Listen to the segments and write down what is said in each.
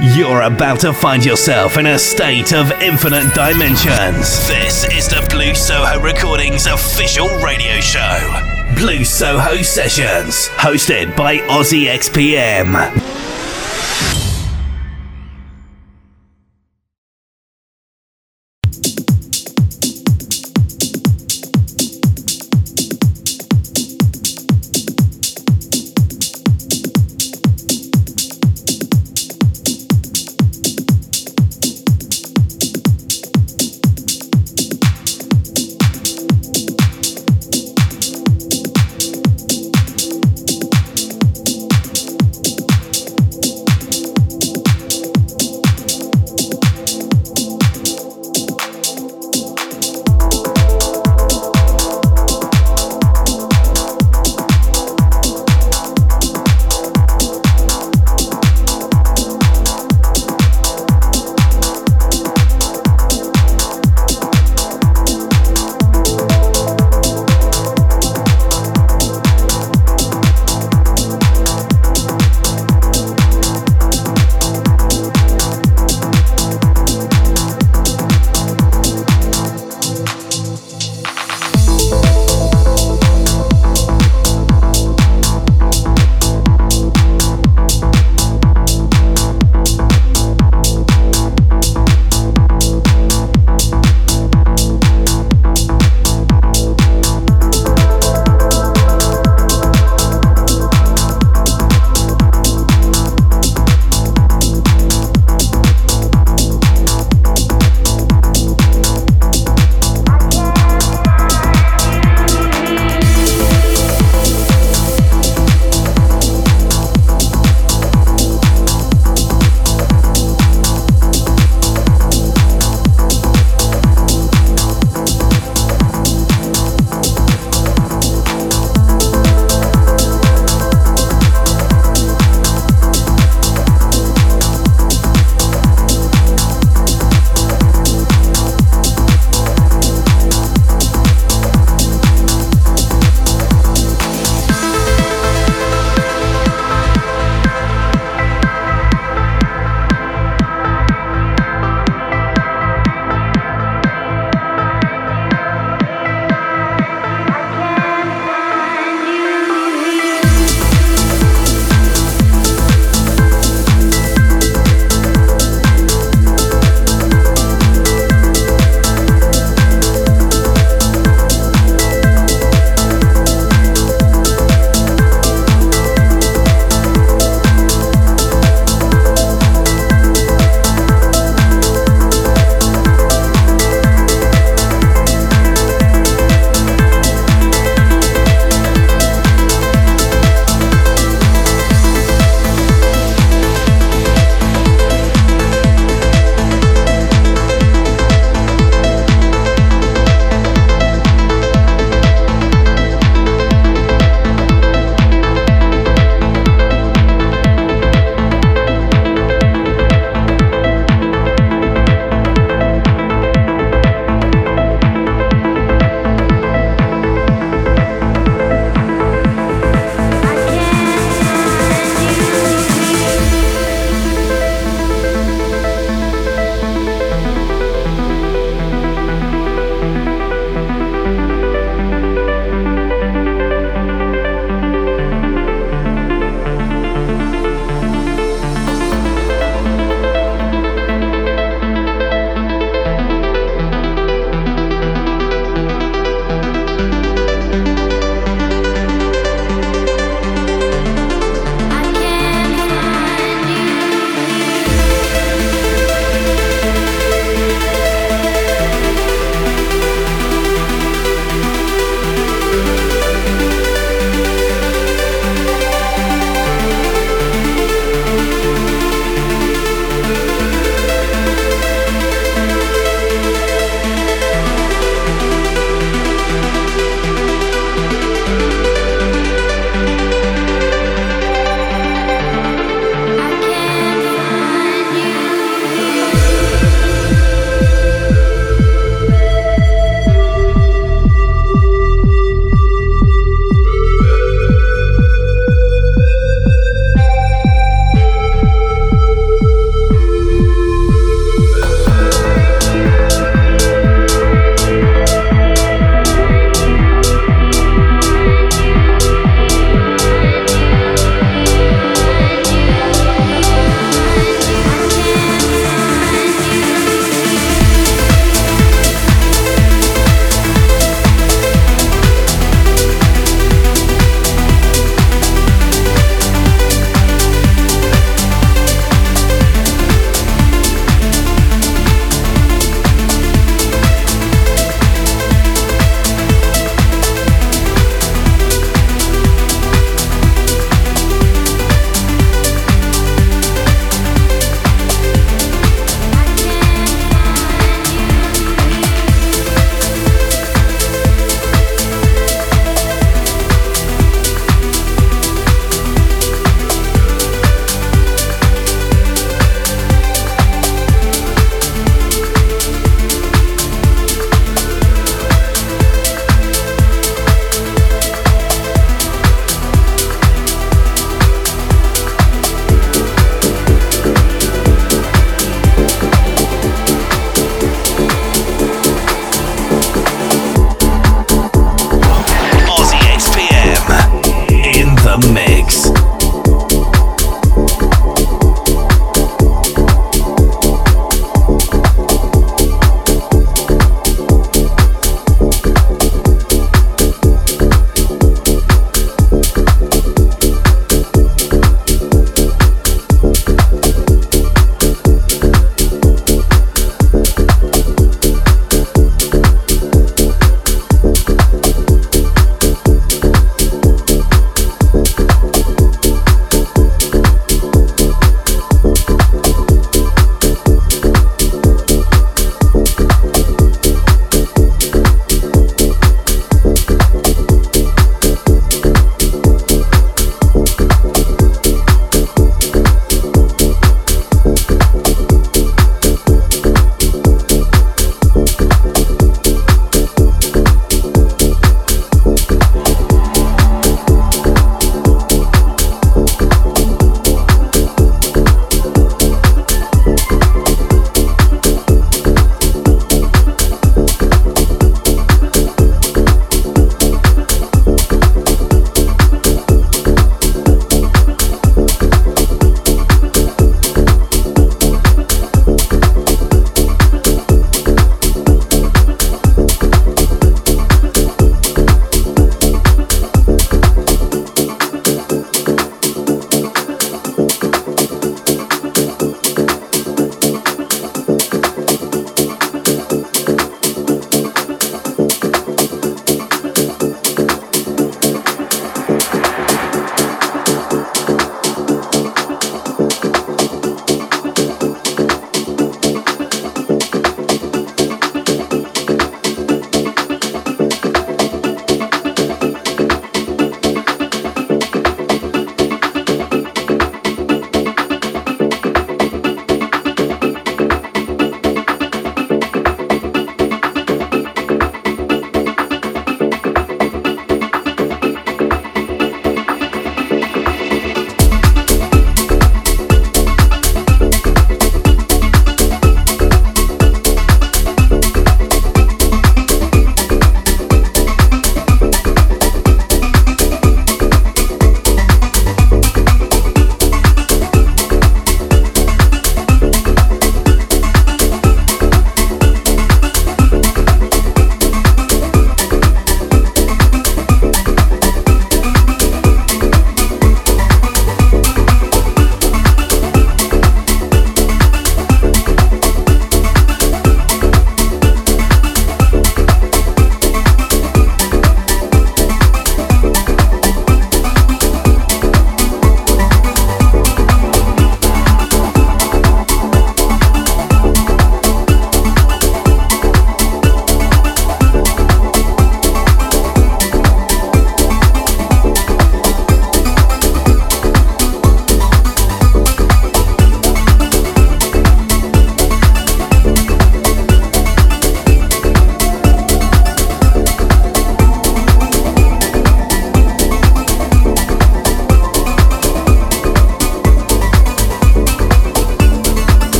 You're about to find yourself in a state of infinite dimensions. This is the Blue Soho Recordings official radio show. Blue Soho Sessions, hosted by Aussie XPM.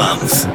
Of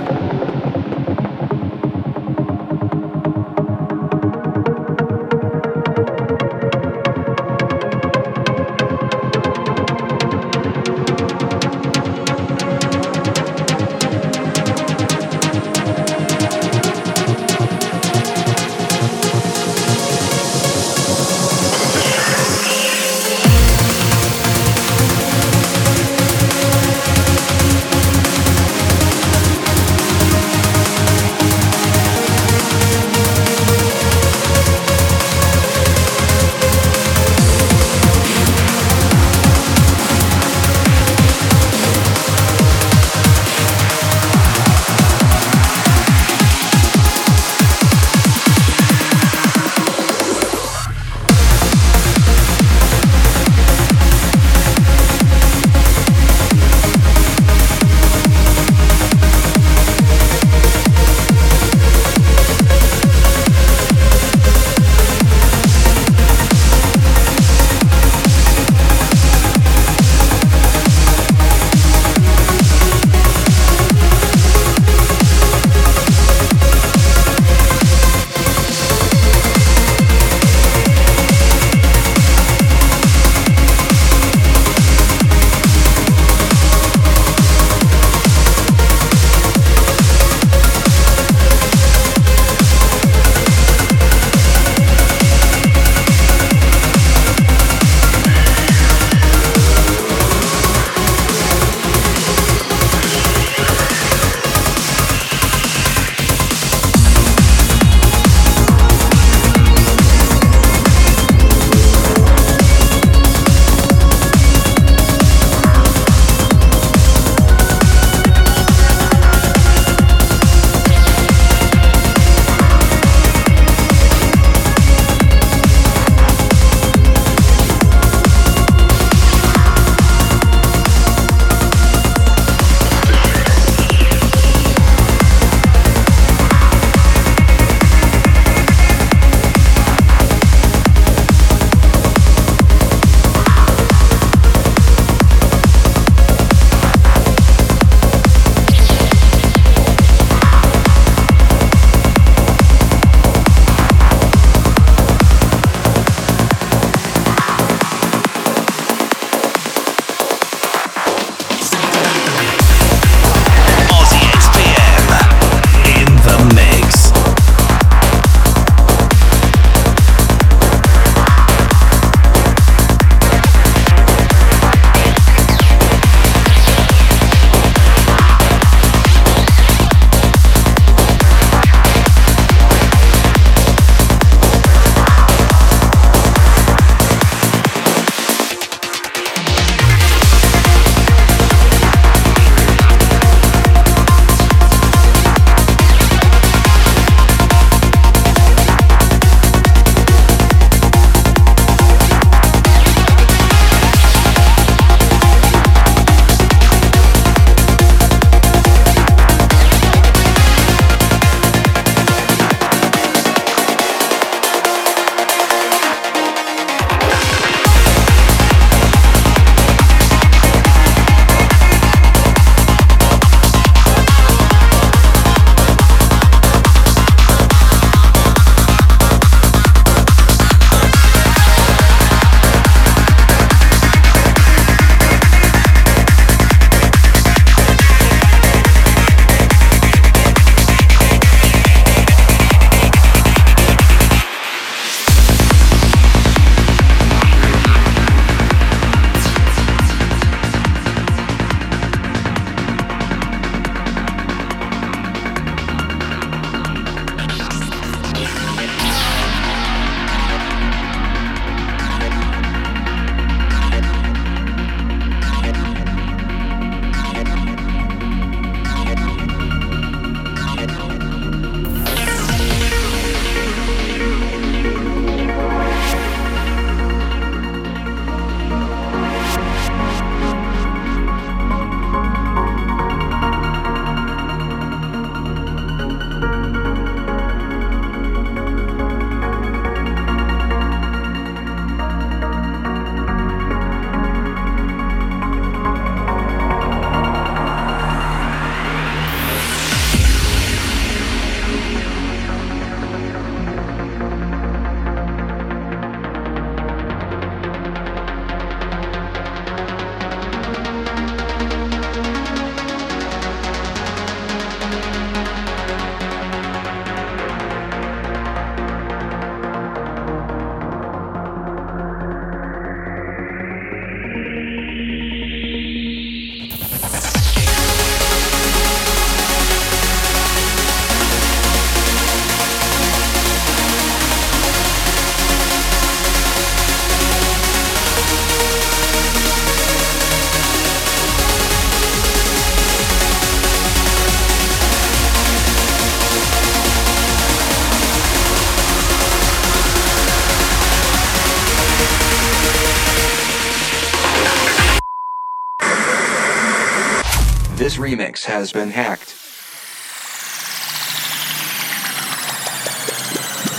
has been hacked.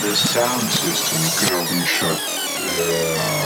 The sound system cannot be shut. Uh,